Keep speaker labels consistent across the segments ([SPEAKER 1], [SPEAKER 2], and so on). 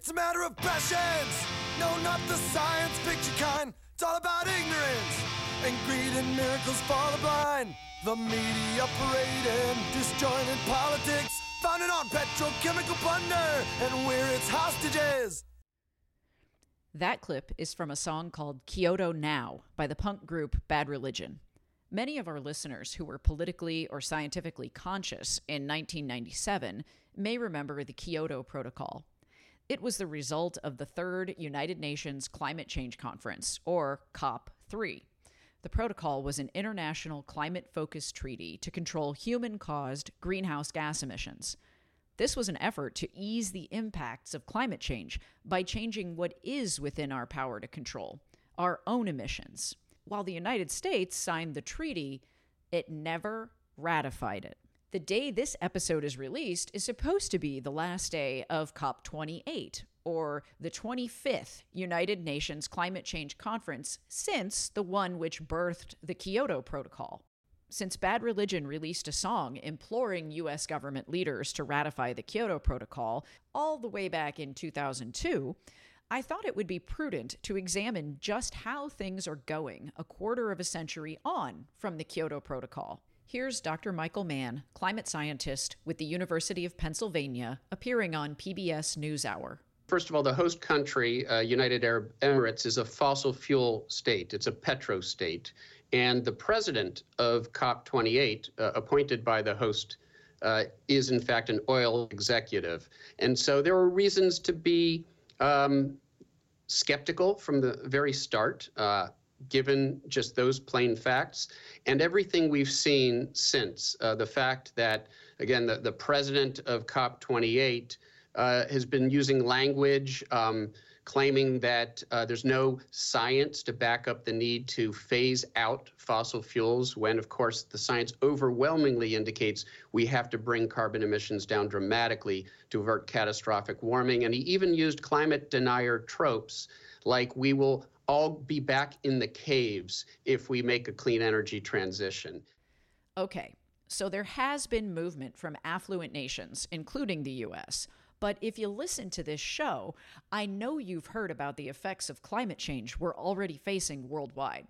[SPEAKER 1] It's a matter of passions. No, not the science fiction kind. It's all about ignorance and greed and miracles for the blind. The media parading disjointed politics, founded on petrochemical plunder, and we're its hostages.
[SPEAKER 2] That clip is from a song called Kyoto Now by the punk group Bad Religion. Many of our listeners who were politically or scientifically conscious in 1997 may remember the Kyoto Protocol. It was the result of the Third United Nations Climate Change Conference, or COP3. The protocol was an international climate focused treaty to control human caused greenhouse gas emissions. This was an effort to ease the impacts of climate change by changing what is within our power to control our own emissions. While the United States signed the treaty, it never ratified it. The day this episode is released is supposed to be the last day of COP28, or the 25th United Nations Climate Change Conference since the one which birthed the Kyoto Protocol. Since Bad Religion released a song imploring U.S. government leaders to ratify the Kyoto Protocol all the way back in 2002, I thought it would be prudent to examine just how things are going a quarter of a century on from the Kyoto Protocol. Here's Dr. Michael Mann, climate scientist with the University of Pennsylvania, appearing on PBS NewsHour.
[SPEAKER 3] First of all, the host country, uh, United Arab Emirates, is a fossil fuel state. It's a petro state. And the president of COP28, uh, appointed by the host, uh, is in fact an oil executive. And so there are reasons to be um, skeptical from the very start, uh, given just those plain facts. And everything we've seen since uh, the fact that, again, the, the president of COP28 uh, has been using language um, claiming that uh, there's no science to back up the need to phase out fossil fuels, when, of course, the science overwhelmingly indicates we have to bring carbon emissions down dramatically to avert catastrophic warming. And he even used climate denier tropes like we will all be back in the caves if we make a clean energy transition.
[SPEAKER 2] Okay, so there has been movement from affluent nations, including the US but if you listen to this show, I know you've heard about the effects of climate change we're already facing worldwide.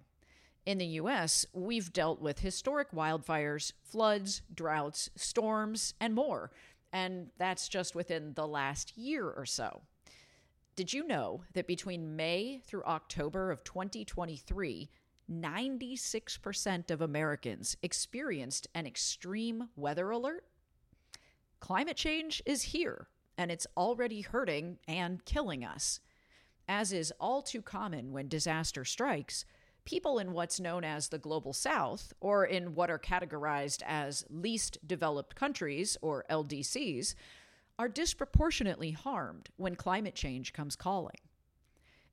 [SPEAKER 2] In the US, we've dealt with historic wildfires, floods, droughts, storms, and more. And that's just within the last year or so. Did you know that between May through October of 2023, 96% of Americans experienced an extreme weather alert? Climate change is here and it's already hurting and killing us. As is all too common when disaster strikes, people in what's known as the Global South, or in what are categorized as least developed countries, or LDCs, are disproportionately harmed when climate change comes calling.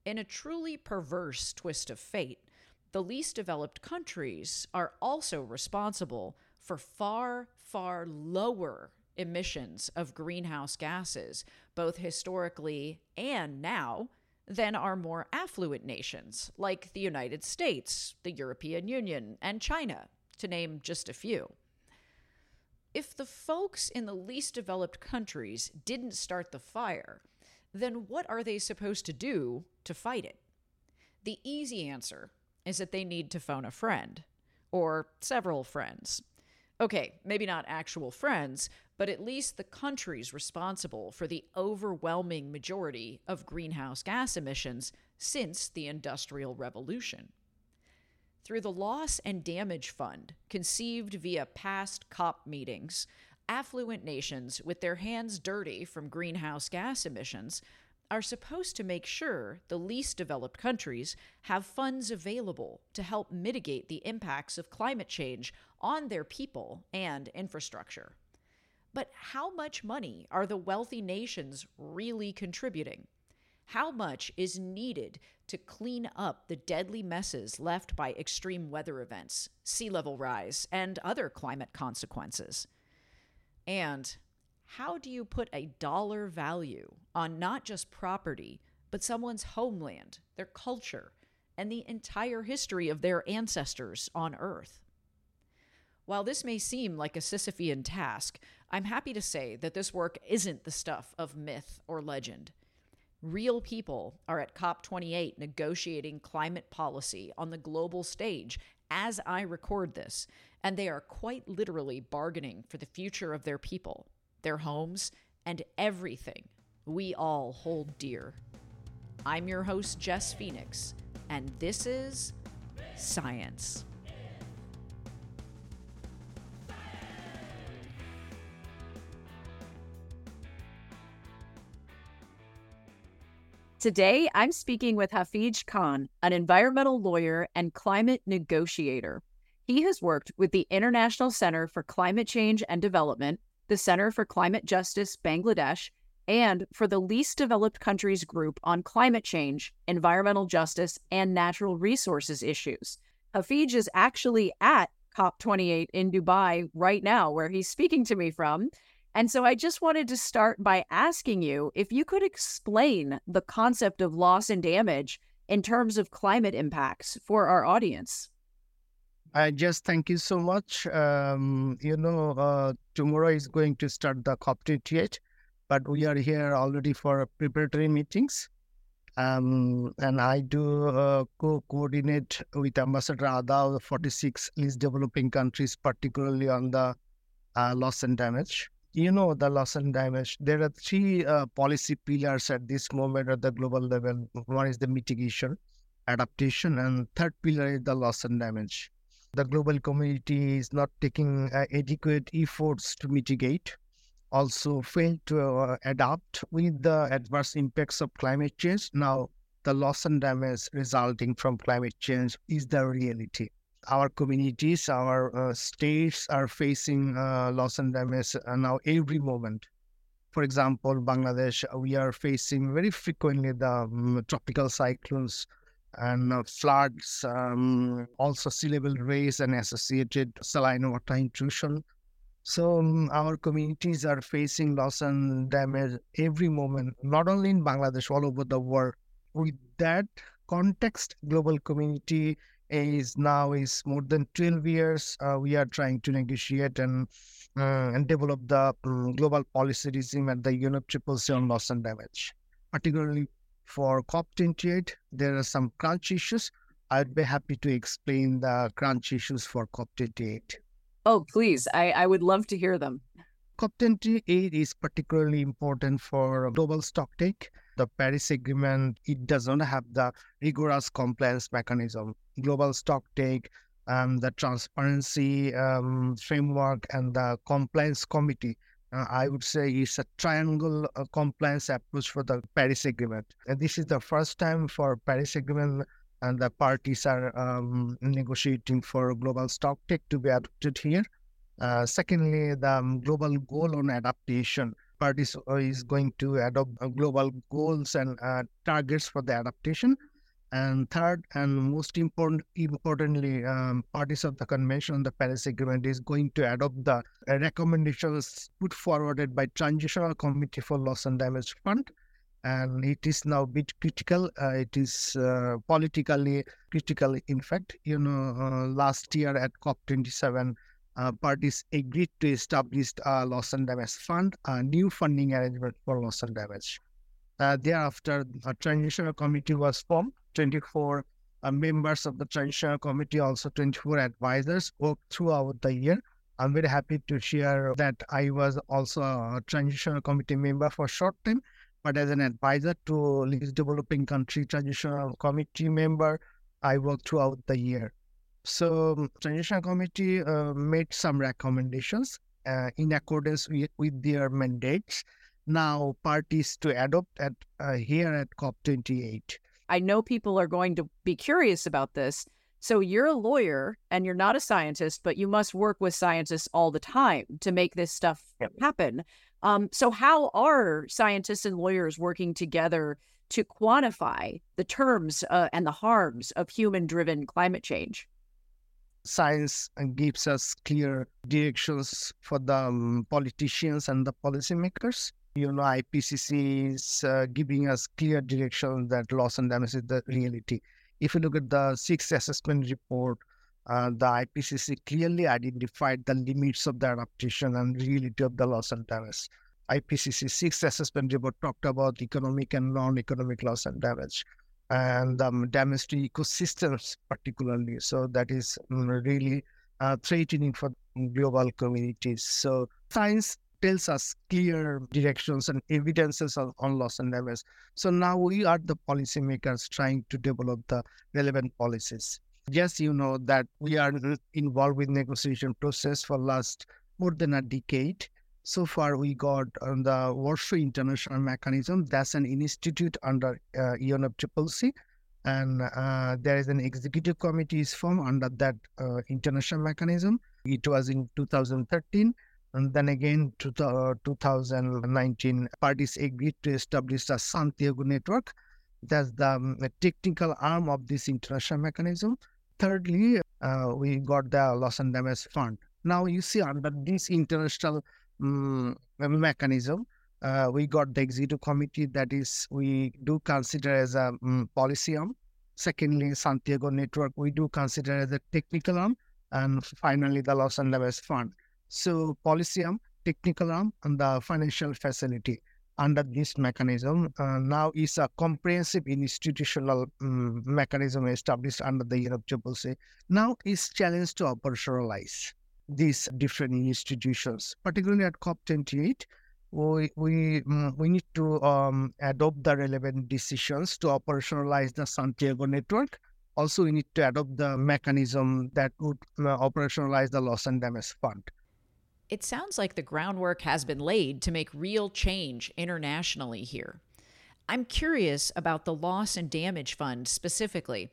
[SPEAKER 2] In a truly perverse twist of fate, the least developed countries are also responsible for far, far lower emissions of greenhouse gases, both historically and now, than our more affluent nations like the United States, the European Union, and China, to name just a few. If the folks in the least developed countries didn't start the fire, then what are they supposed to do to fight it? The easy answer is that they need to phone a friend, or several friends. Okay, maybe not actual friends, but at least the countries responsible for the overwhelming majority of greenhouse gas emissions since the Industrial Revolution. Through the Loss and Damage Fund, conceived via past COP meetings, affluent nations with their hands dirty from greenhouse gas emissions are supposed to make sure the least developed countries have funds available to help mitigate the impacts of climate change on their people and infrastructure. But how much money are the wealthy nations really contributing? How much is needed to clean up the deadly messes left by extreme weather events, sea level rise, and other climate consequences? And how do you put a dollar value on not just property, but someone's homeland, their culture, and the entire history of their ancestors on Earth? While this may seem like a Sisyphean task, I'm happy to say that this work isn't the stuff of myth or legend. Real people are at COP28 negotiating climate policy on the global stage as I record this, and they are quite literally bargaining for the future of their people, their homes, and everything we all hold dear. I'm your host, Jess Phoenix, and this is Science. Today, I'm speaking with Hafij Khan, an environmental lawyer and climate negotiator. He has worked with the International Center for Climate Change and Development, the Center for Climate Justice Bangladesh, and for the Least Developed Countries Group on Climate Change, Environmental Justice, and Natural Resources Issues. Hafij is actually at COP28 in Dubai right now, where he's speaking to me from. And so I just wanted to start by asking you if you could explain the concept of loss and damage in terms of climate impacts for our audience.
[SPEAKER 4] I just thank you so much. Um, you know, uh, tomorrow is going to start the COP28, but we are here already for preparatory meetings. Um, and I do uh, co-coordinate with Ambassador Ada, 46 least developing countries, particularly on the uh, loss and damage you know the loss and damage. There are three uh, policy pillars at this moment at the global level. One is the mitigation adaptation and third pillar is the loss and damage. The global community is not taking uh, adequate efforts to mitigate also failed to uh, adapt with the adverse impacts of climate change. Now the loss and damage resulting from climate change is the reality our communities, our uh, states are facing uh, loss and damage uh, now every moment. For example, Bangladesh, we are facing very frequently the um, tropical cyclones and uh, floods, um, also sea level rise and associated saline water intrusion. So um, our communities are facing loss and damage every moment, not only in Bangladesh, all over the world. With that context, global community is now is more than 12 years. Uh, we are trying to negotiate and uh, and develop the um, global policy regime at the UNFCCC on loss and damage. Particularly for COP28, there are some crunch issues. I'd be happy to explain the crunch issues for COP28.
[SPEAKER 2] Oh, please. I, I would love to hear them.
[SPEAKER 4] COP28 is particularly important for global stocktake. The Paris Agreement, it does not have the rigorous compliance mechanism global stock take, um, the transparency um, framework, and the compliance committee. Uh, I would say it's a triangle uh, compliance approach for the Paris Agreement. And this is the first time for Paris Agreement and the parties are um, negotiating for global stock take to be adopted here. Uh, secondly, the um, global goal on adaptation. Parties uh, is going to adopt uh, global goals and uh, targets for the adaptation. And third, and most important, importantly, um, parties of the Convention on the Paris Agreement is going to adopt the recommendations put forwarded by Transitional Committee for Loss and Damage Fund. And it is now a bit critical. Uh, it is uh, politically critical. In fact, you know, uh, last year at COP27, uh, parties agreed to establish a loss and damage fund, a new funding arrangement for loss and damage. Uh, thereafter, a transitional committee was formed 24 uh, members of the transitional committee, also 24 advisors worked throughout the year. I'm very happy to share that I was also a transitional committee member for a short time, but as an advisor to least developing country transitional committee member, I worked throughout the year. So um, transitional committee uh, made some recommendations uh, in accordance with, with their mandates. Now parties to adopt at uh, here at COP28.
[SPEAKER 2] I know people are going to be curious about this. So you're a lawyer and you're not a scientist, but you must work with scientists all the time to make this stuff yep. happen. Um, so how are scientists and lawyers working together to quantify the terms uh, and the harms of human-driven climate change?
[SPEAKER 4] Science gives us clear directions for the um, politicians and the policymakers you know, IPCC is uh, giving us clear direction that loss and damage is the reality. If you look at the sixth assessment report, uh, the IPCC clearly identified the limits of the adaptation and reality of the loss and damage. IPCC sixth assessment report talked about economic and non-economic loss and damage and um, damage to ecosystems particularly. So that is mm, really uh, threatening for global communities. So science tells us clear directions and evidences on, on loss and damage. So now we are the policymakers trying to develop the relevant policies. Yes, you know that we are involved with negotiation process for last more than a decade. So far, we got on the Warsaw International Mechanism. That's an institute under uh, UNFCCC. And uh, there is an executive committee is formed under that uh, international mechanism. It was in 2013. And then again, to, uh, 2019, parties agreed to establish the Santiago network. That's the um, technical arm of this international mechanism. Thirdly, uh, we got the loss and damage fund. Now you see under this international um, mechanism, uh, we got the executive committee that is we do consider as a um, policy arm. Secondly, Santiago network we do consider as a technical arm, and finally the loss and damage fund. So policy arm, technical arm, and the financial facility under this mechanism uh, now is a comprehensive institutional um, mechanism established under the UNFCCC. Now is challenged to operationalize these different institutions, particularly at COP28. We we um, we need to um, adopt the relevant decisions to operationalize the Santiago network. Also, we need to adopt the mechanism that would uh, operationalize the loss and damage fund.
[SPEAKER 2] It sounds like the groundwork has been laid to make real change internationally here. I'm curious about the loss and damage fund specifically.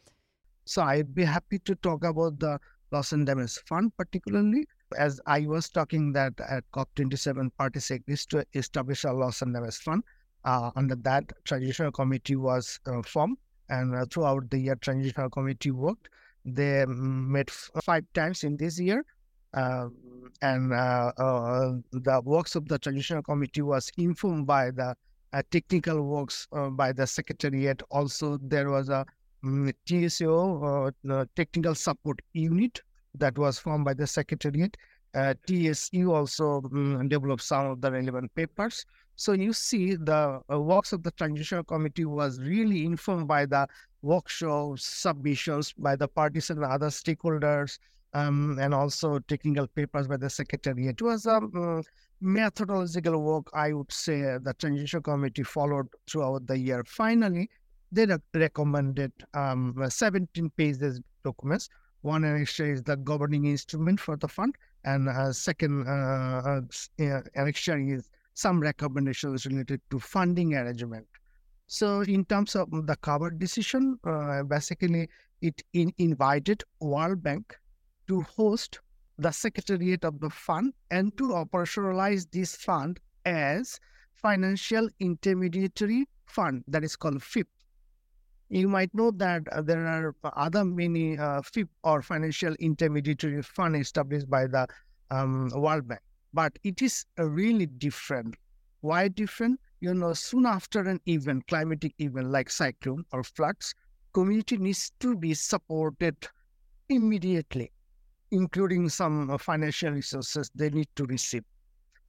[SPEAKER 4] So I'd be happy to talk about the loss and damage fund particularly. As I was talking that at COP27 parties agreed to establish a loss and damage fund. Uh, under that, transitional committee was uh, formed and uh, throughout the year transitional committee worked. They mm, met f- five times in this year um, and uh, uh, the works of the transitional committee was informed by the uh, technical works by the secretariat. Also, there was a um, TSU, technical support unit that was formed by the secretariat. Uh, TSU also um, developed some of the relevant papers. So you see the uh, works of the transitional committee was really informed by the workshops, submissions by the parties and other stakeholders, um, and also technical papers by the secretariat. It was a um, methodological work, I would say, the Transitional committee followed throughout the year. Finally, they re- recommended um, 17 pages documents. One annexure is the governing instrument for the fund, and uh, second uh, uh, annexure is some recommendations related to funding arrangement. So, in terms of the cover decision, uh, basically it in- invited World Bank to host the secretariat of the fund and to operationalize this fund as financial intermediary fund that is called FIF. You might know that uh, there are other many uh, FIF or financial intermediary fund established by the um, World Bank, but it is really different. Why different? You know, soon after an event, climatic event like cyclone or floods, community needs to be supported immediately including some uh, financial resources they need to receive.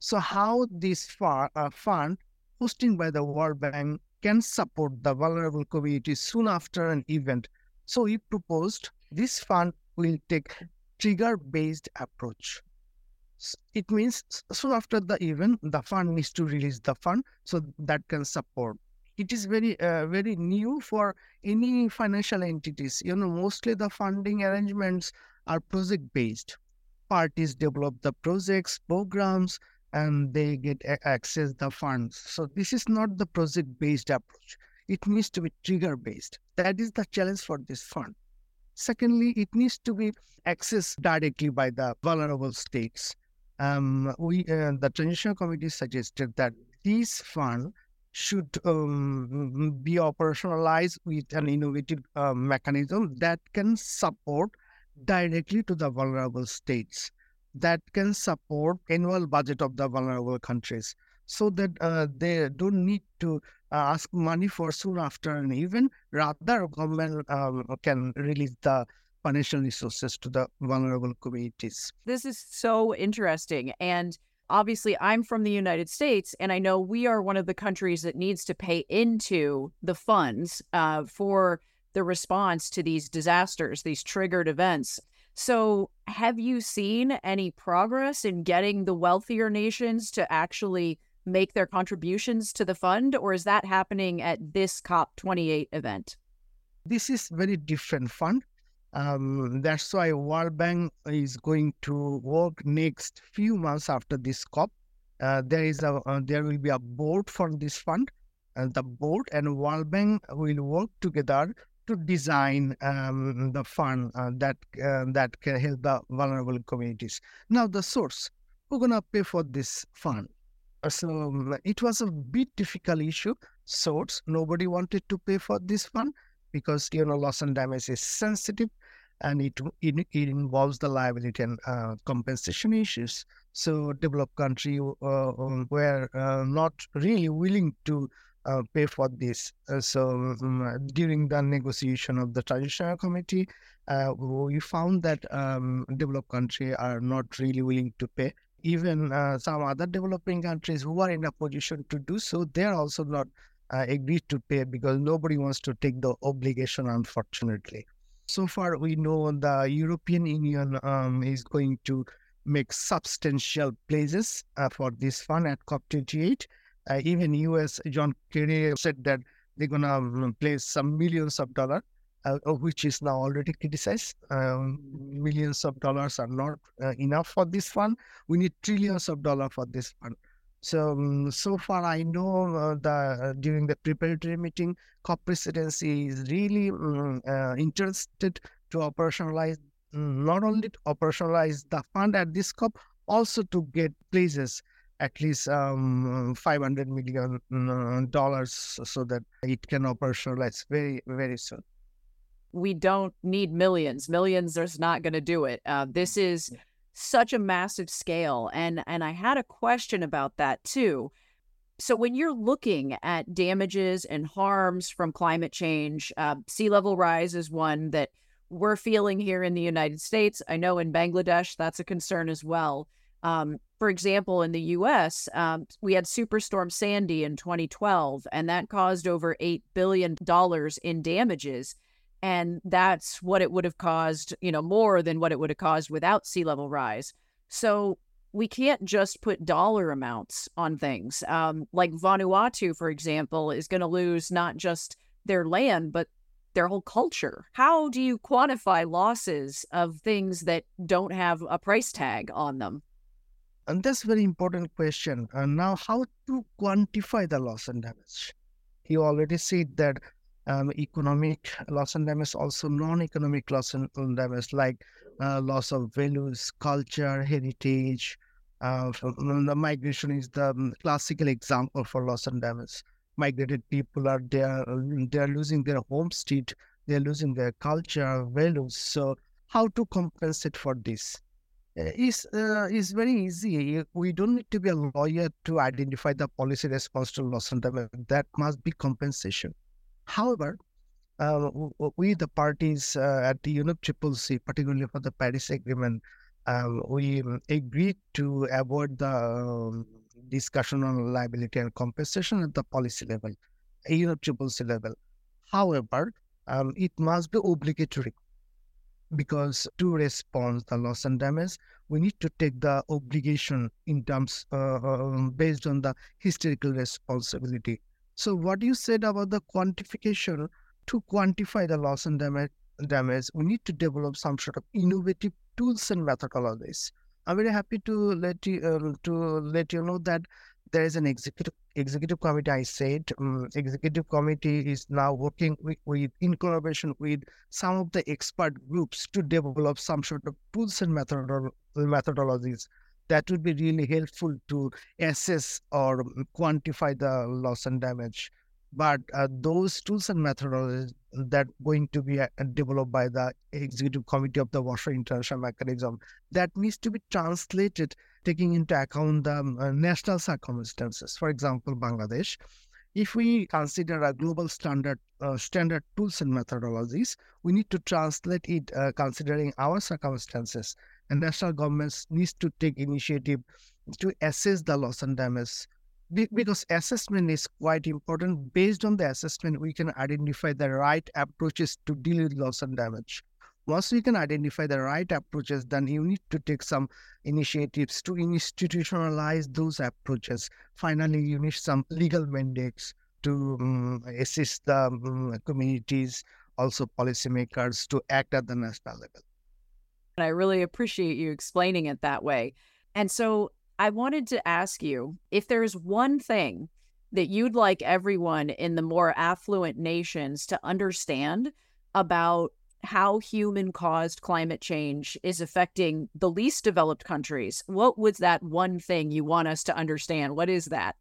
[SPEAKER 4] So, how this far, uh, fund, hosted by the World Bank, can support the vulnerable communities soon after an event? So, we proposed this fund will take trigger-based approach. It means soon after the event, the fund needs to release the fund so that can support. It is very, uh, very new for any financial entities. You know, mostly the funding arrangements are project based. Parties develop the projects, programs, and they get access the funds. So this is not the project based approach. It needs to be trigger based. That is the challenge for this fund. Secondly, it needs to be accessed directly by the vulnerable states. Um, we, uh, the transitional committee suggested that this fund should um, be operationalized with an innovative uh, mechanism that can support directly to the vulnerable states that can support annual budget of the vulnerable countries so that uh, they don't need to uh, ask money for soon after an event rather government um, can release the financial resources to the vulnerable communities
[SPEAKER 5] this is so interesting and obviously I'm from the United States, and I know we are one of the countries that needs to pay into the funds uh, for the response to these disasters, these triggered events. So, have you seen any progress in getting the wealthier nations to actually make their contributions to the fund, or is that happening at this COP28 event?
[SPEAKER 4] This is very different fund. Um, that's why World Bank is going to work next few months after this COP. Uh, there is a uh, there will be a board for this fund, and the board and World Bank will work together to design um, the fund uh, that uh, that can help the vulnerable communities. Now, the source who's gonna pay for this fund? Uh, so um, it was a bit difficult issue. Source nobody wanted to pay for this fund because you know loss and damage is sensitive and it it, it involves the liability and uh, compensation issues. So developed country uh, um, were uh, not really willing to uh, pay for this. Uh, so um, during the negotiation of the transitional committee, uh, we found that um, developed countries are not really willing to pay. Even some other developing countries who are in a position to do so, they are also not uh, agreed to pay because nobody wants to take the obligation, unfortunately. So far, we know the European Union um, is going to make substantial pledges uh, for this fund at COP28. Uh, even US, John Kerry said that they're to um, place some millions of dollars, uh, which is now already criticized. Um, millions of dollars are not uh, enough for this fund. We need trillions of dollars for this fund. So, um, so far I know uh, the uh, during the preparatory meeting, COP presidency is really um, interested to operationalize not only to operationalize the fund at this COP, also to get places at least um, 500 million mm, dollars so that it can operationalize very very soon
[SPEAKER 5] we don't need millions millions is not going to do it uh, this is such a massive scale and and I had a question about that too. So when you're looking at damages and harms from climate change, uh, sea level rise is one that we're feeling here in the United States. I know in Bangladesh that's a concern as well. Um, for example, in the U.S., um, we had Superstorm Sandy in 2012, and that caused over $8 billion in damages. And that's what it would have caused you know more than what it would have caused without sea level rise. So we can't just put dollar amounts on things. Um, like vanuatu for example is going to lose not just their land but their whole culture. How do you quantify losses of things that don't have a price tag on them
[SPEAKER 4] and that's very important question and now how to quantify the loss and damage you already said that um, economic loss and damage, also non-economic loss and damage like uh, loss of values, culture, heritage. Uh, the migration is the um, classical example for loss and damage. Migrated people are there; they are losing their homestead, they are losing their culture, values. So, how to compensate for this? Is uh, is very easy. We don't need to be a lawyer to identify the policy response to loss and damage. That must be compensation. However, uh, we, the parties uh, at the UNFCCC, particularly for the Paris Agreement, um, we agreed to avoid the um, discussion on liability and compensation at the policy level, UNFCCC level. However, um, it must be obligatory because to respond the loss and damage, we need to take the obligation in terms uh, um, based on the historical responsibility so what you said about the quantification, to quantify the loss and damage, damage, we need to develop some sort of innovative tools and methodologies. I'm very happy to let you uh, to let you know that there is an executive executive committee. I said um, executive committee is now working with, with, in collaboration with some of the expert groups to develop some sort of tools and methodolo- methodologies that would be really helpful to assess or quantify the loss and damage. But uh, those tools and methodologies that going to be uh, developed by the executive committee of the Warsaw International Mechanism that needs to be translated, taking into account the um, uh, national circumstances. For example, Bangladesh. If we consider a global standard uh, standard tools and methodologies, we need to translate it uh, considering our circumstances and national governments needs to take initiative to assess the loss and damage because assessment is quite important. Based on the assessment, we can identify the right approaches to deal with loss and damage. Once we can identify the right approaches, then you need to take some initiatives to institutionalize those approaches. Finally, you need some legal mandates to um, assist the um, communities, also policymakers, to act at the national level.
[SPEAKER 5] I really appreciate you explaining it that way. And so I wanted to ask you if there's one thing that you'd like everyone in the more affluent nations to understand about how human caused climate change is affecting the least developed countries, what was that one thing you want us to understand? What is that?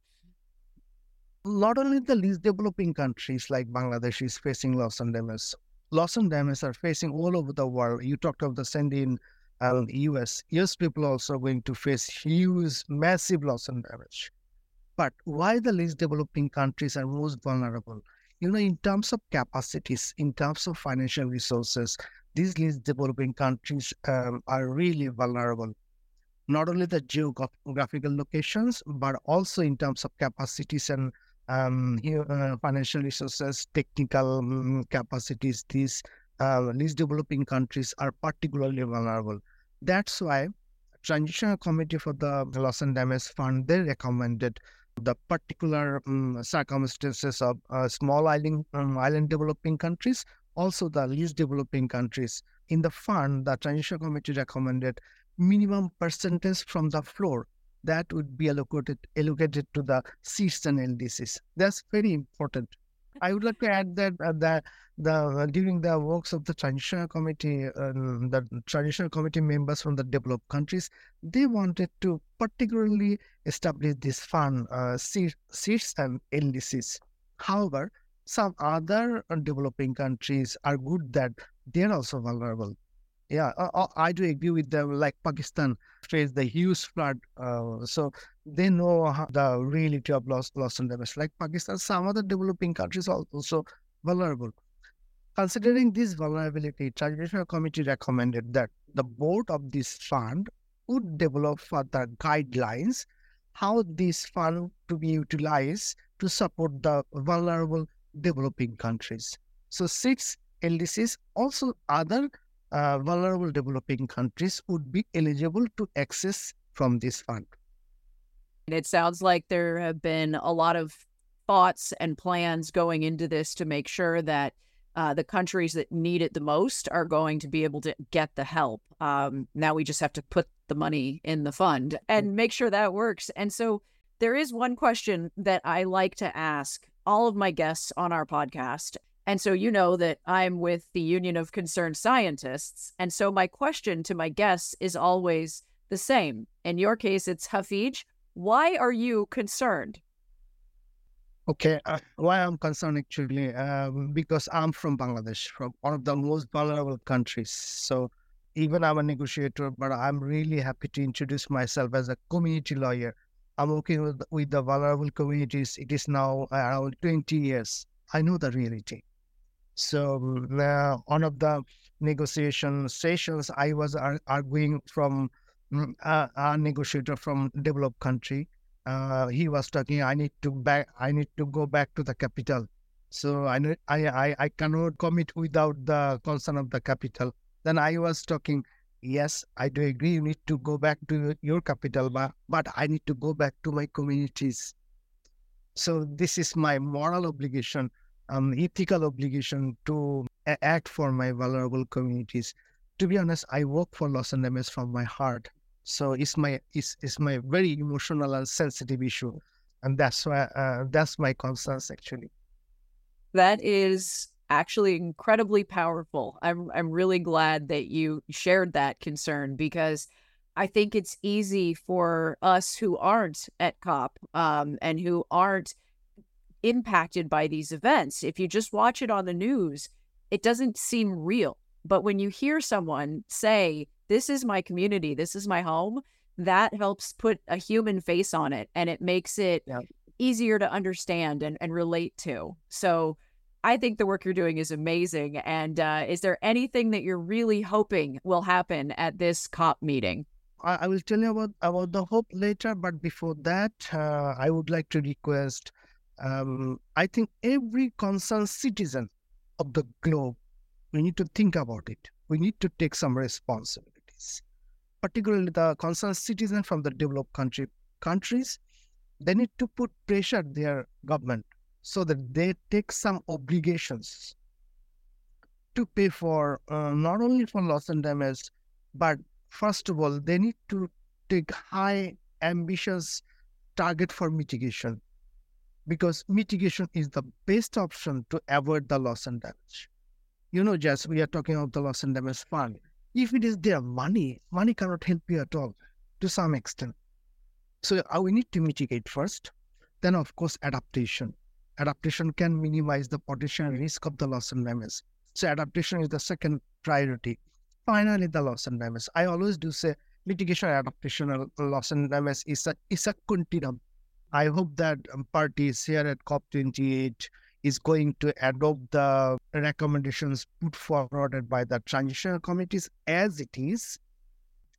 [SPEAKER 4] Not only the least developing countries like Bangladesh is facing loss and damage. Loss and damage are facing all over the world. You talked of the Sandy and the US, um, US people also going to face huge, massive loss and damage. But why the least developing countries are most vulnerable? You know, in terms of capacities, in terms of financial resources, these least developing countries um, are really vulnerable. Not only the geographical locations, but also in terms of capacities and um, uh, financial resources, technical um, capacities. These uh, least developing countries are particularly vulnerable. That's why Transitional Committee for the Loss and Damage Fund they recommended the particular um, circumstances of uh, small island um, island developing countries, also the least developing countries. In the fund, the Transition Committee recommended minimum percentage from the floor that would be allocated allocated to the SIDS and LDCs. That's very important. I would like to add that uh, that the uh, during the works of the transitional committee, uh, the transitional committee members from the developed countries, they wanted to particularly establish this fund, uh, SIDS and LDCs. However, some other developing countries are good that they're also vulnerable. Yeah, uh, uh, I do agree with them. Like Pakistan faced the huge flood, uh, so they know the reality of loss, loss and damage. Like Pakistan, some other developing countries are also vulnerable. Considering this vulnerability, Transitional Committee recommended that the board of this fund would develop further guidelines how this fund to be utilized to support the vulnerable developing countries. So SIDS LDCs, also other uh, vulnerable developing countries would be eligible to access from this fund.
[SPEAKER 5] And it sounds like there have been a lot of thoughts and plans going into this to make sure that uh, the countries that need it the most are going to be able to get the help. Um, now we just have to put the money in the fund mm. and make sure that works. And so there is one question that I like to ask all of my guests on our podcast. And so you know that I'm with the Union of Concerned Scientists. And so my question to my guests is always the same. In your case, it's Hafij. Why are you concerned?
[SPEAKER 4] Okay, uh, why I'm concerned actually um, because I'm from Bangladesh, from one of the most vulnerable countries. So even I'm a negotiator, but I'm really happy to introduce myself as a community lawyer. I'm working with, with the vulnerable communities. It is now around 20 years. I know the reality. So uh, one of the negotiation sessions, I was arguing from mm, a, a negotiator from developed country. Uh, he was talking i need to back i need to go back to the capital. So I, I i cannot commit without the consent of the capital. Then i was talking yes i do agree you need to go back to your capital but, but i need to go back to my communities. So this is my moral obligation um ethical obligation to act for my vulnerable communities. To be honest i work for loss damage from my heart so it's my it's, it's my very emotional and sensitive issue, and that's why uh, that's my concerns actually.
[SPEAKER 5] That is actually incredibly powerful. I'm I'm really glad that you shared that concern because I think it's easy for us who aren't at COP um, and who aren't impacted by these events. If you just watch it on the news, it doesn't seem real. But when you hear someone say, this is my community, this is my home, that helps put a human face on it and it makes it yeah. easier to understand and, and relate to. So I think the work you're doing is amazing. And uh, is there anything that you're really hoping will happen at this COP meeting?
[SPEAKER 4] I, I will tell you about, about the hope later, but before that, uh, I would like to request um, I think every concerned citizen of the globe, we need to think about it. We need to take some responsibilities, particularly the concerned citizen from the developed country countries. They need to put pressure their government so that they take some obligations to pay for uh, not only for loss and damage, but first of all, they need to take high ambitious target for mitigation because mitigation is the best option to avoid the loss and damage. You know, Jess, we are talking about the loss and damage fund. If it is their money, money cannot help you at all to some extent. So uh, we need to mitigate first. Then, of course, adaptation. Adaptation can minimize the potential risk of the loss and damage. So adaptation is the second priority. Finally, the loss and damage. I always do say mitigation, adaptation, and loss and damage is a is a continuum. I hope that um, parties here at COP28 is going to adopt the recommendations put forward by the transitional committees as it is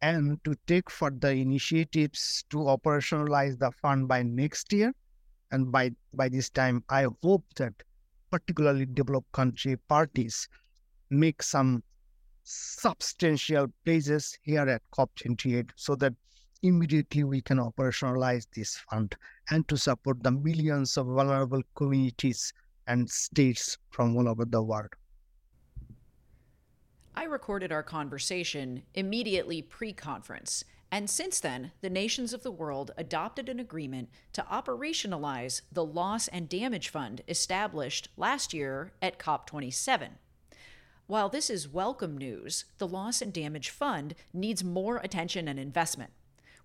[SPEAKER 4] and to take further initiatives to operationalize the fund by next year. And by by this time i hope that particularly developed country parties make some substantial pledges here at cop28 so that immediately we can operationalize this fund and to support the millions of vulnerable communities and states from all over the world.
[SPEAKER 2] I recorded our conversation immediately pre conference, and since then, the nations of the world adopted an agreement to operationalize the Loss and Damage Fund established last year at COP27. While this is welcome news, the Loss and Damage Fund needs more attention and investment.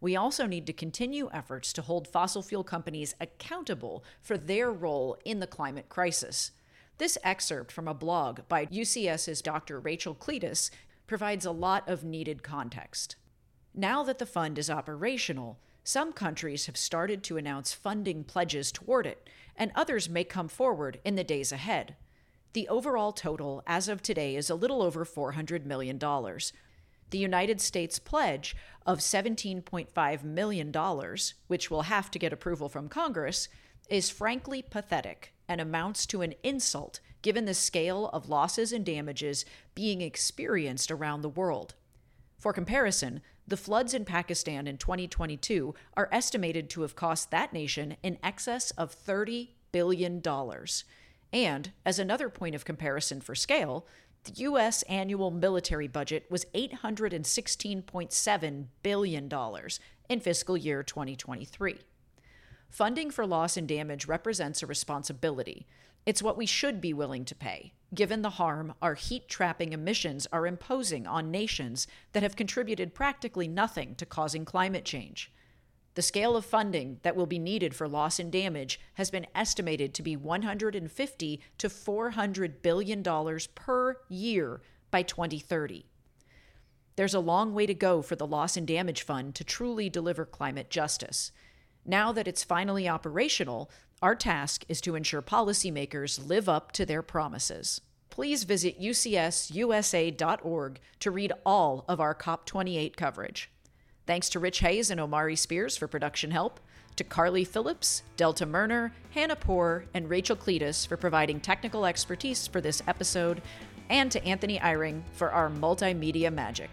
[SPEAKER 2] We also need to continue efforts to hold fossil fuel companies accountable for their role in the climate crisis. This excerpt from a blog by UCS's Dr. Rachel Cleetus provides a lot of needed context. Now that the fund is operational, some countries have started to announce funding pledges toward it, and others may come forward in the days ahead. The overall total as of today is a little over $400 million, the United States pledge of $17.5 million, which will have to get approval from Congress, is frankly pathetic and amounts to an insult given the scale of losses and damages being experienced around the world. For comparison, the floods in Pakistan in 2022 are estimated to have cost that nation in excess of $30 billion. And, as another point of comparison for scale, the U.S. annual military budget was $816.7 billion in fiscal year 2023. Funding for loss and damage represents a responsibility. It's what we should be willing to pay, given the harm our heat trapping emissions are imposing on nations that have contributed practically nothing to causing climate change. The scale of funding that will be needed for loss and damage has been estimated to be 150 to 400 billion dollars per year by 2030. There's a long way to go for the Loss and Damage Fund to truly deliver climate justice. Now that it's finally operational, our task is to ensure policymakers live up to their promises. Please visit ucsusa.org to read all of our COP28 coverage. Thanks to Rich Hayes and Omari Spears for production help, to Carly Phillips, Delta Merner, Hannah Poor, and Rachel Cleetus for providing technical expertise for this episode, and to Anthony Eyring for our multimedia magic.